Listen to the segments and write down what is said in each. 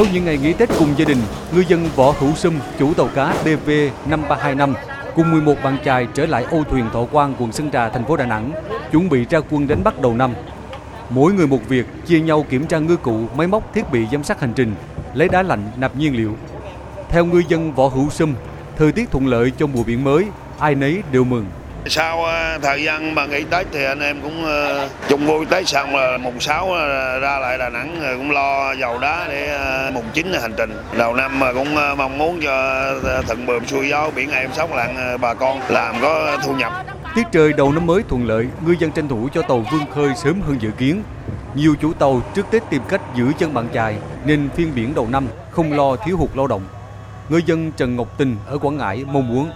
Sau những ngày nghỉ Tết cùng gia đình, ngư dân Võ Hữu Sâm, chủ tàu cá BV 5325 cùng 11 bạn trai trở lại ô thuyền Thọ Quang, quận Sơn Trà, thành phố Đà Nẵng, chuẩn bị ra quân đánh bắt đầu năm. Mỗi người một việc, chia nhau kiểm tra ngư cụ, máy móc, thiết bị giám sát hành trình, lấy đá lạnh nạp nhiên liệu. Theo ngư dân Võ Hữu Sâm, thời tiết thuận lợi cho mùa biển mới, ai nấy đều mừng. Sau ờ, thời gian mà nghỉ Tết thì anh em cũng ờ, chung vui Tết xong là mùng 6 ờ, ra lại Đà Nẵng cũng lo dầu đá để mùng 9 hành trình. Đầu năm mà cũng mong muốn cho thận bờm xuôi gió biển em sóc lặng bà con làm có thu nhập. Tiết trời đầu năm mới thuận lợi, ngư dân tranh thủ cho tàu vươn khơi sớm hơn dự kiến. Nhiều chủ tàu trước Tết tìm cách giữ chân bạn chài nên phiên biển đầu năm không lo thiếu hụt lao động. Ngư dân Trần Ngọc Tình ở Quảng Ngãi mong muốn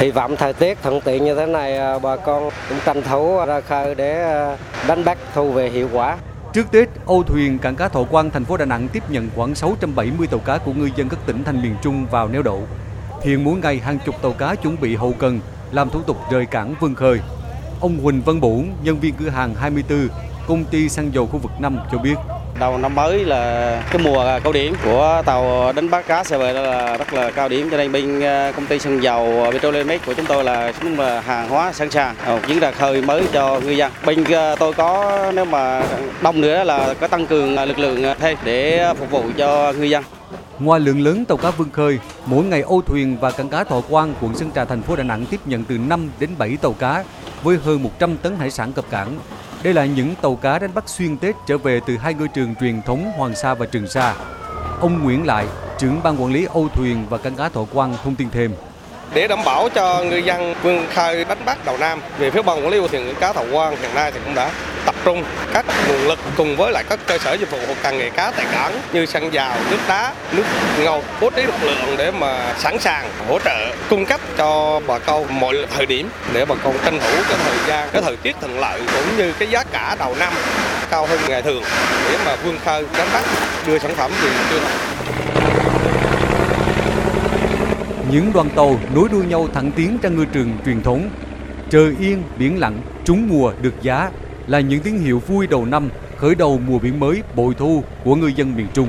Hy vọng thời tiết thuận tiện như thế này à, bà con cũng tranh thủ ra khơi để à, đánh bắt thu về hiệu quả. Trước Tết, âu thuyền cảng cá Thọ Quang thành phố Đà Nẵng tiếp nhận khoảng 670 tàu cá của ngư dân các tỉnh thành miền Trung vào neo đậu. Hiện mỗi ngày hàng chục tàu cá chuẩn bị hậu cần, làm thủ tục rời cảng vươn khơi. Ông Huỳnh Văn Bổn, nhân viên cửa hàng 24, công ty xăng dầu khu vực 5 cho biết. Đầu năm mới là cái mùa cao điểm của tàu đánh bắt cá CB là rất là cao điểm cho nên bên ờ, công ty xăng dầu ờ, Petrolimex của chúng tôi là chúng là hàng hóa sẵn sàng ờ, một chuyến ra khơi mới cho ngư dân. Bên tôi có nếu mà đông nữa là có tăng cường lực lượng thêm để phục vụ cho ngư dân. Ngoài lượng lớn tàu cá vươn khơi, mỗi ngày âu thuyền và cảng cá Thọ Quang, quận Sơn Trà, thành phố Đà Nẵng tiếp nhận từ 5 đến 7 tàu cá với hơn 100 tấn hải sản cập cảng. Đây là những tàu cá đánh bắt xuyên Tết trở về từ hai ngư trường truyền thống Hoàng Sa và Trường Sa. Ông Nguyễn Lại, trưởng ban quản lý âu thuyền và cảng cá Thọ Quang thông tin thêm để đảm bảo cho ngư dân vươn khơi đánh bắt đầu năm về phía ban quản lý âu thuyền cá thọ quang hiện nay thì cũng đã tập trung các nguồn lực cùng với lại các cơ sở dịch vụ hậu cần nghề cá tại cảng như xăng dầu, nước đá, nước ngầu bố trí lực lượng để mà sẵn sàng hỗ trợ, cung cấp cho bà con mọi thời điểm để bà con tranh thủ cái thời gian, cái thời tiết thuận lợi cũng như cái giá cả đầu năm cao hơn ngày thường để mà vươn khơi đánh bắt, đưa sản phẩm về tiêu thụ. Những đoàn tàu nối đuôi nhau thẳng tiến ra ngư trường truyền thống. Trời yên, biển lặng, trúng mùa được giá là những tín hiệu vui đầu năm, khởi đầu mùa biển mới bội thu của ngư dân miền Trung.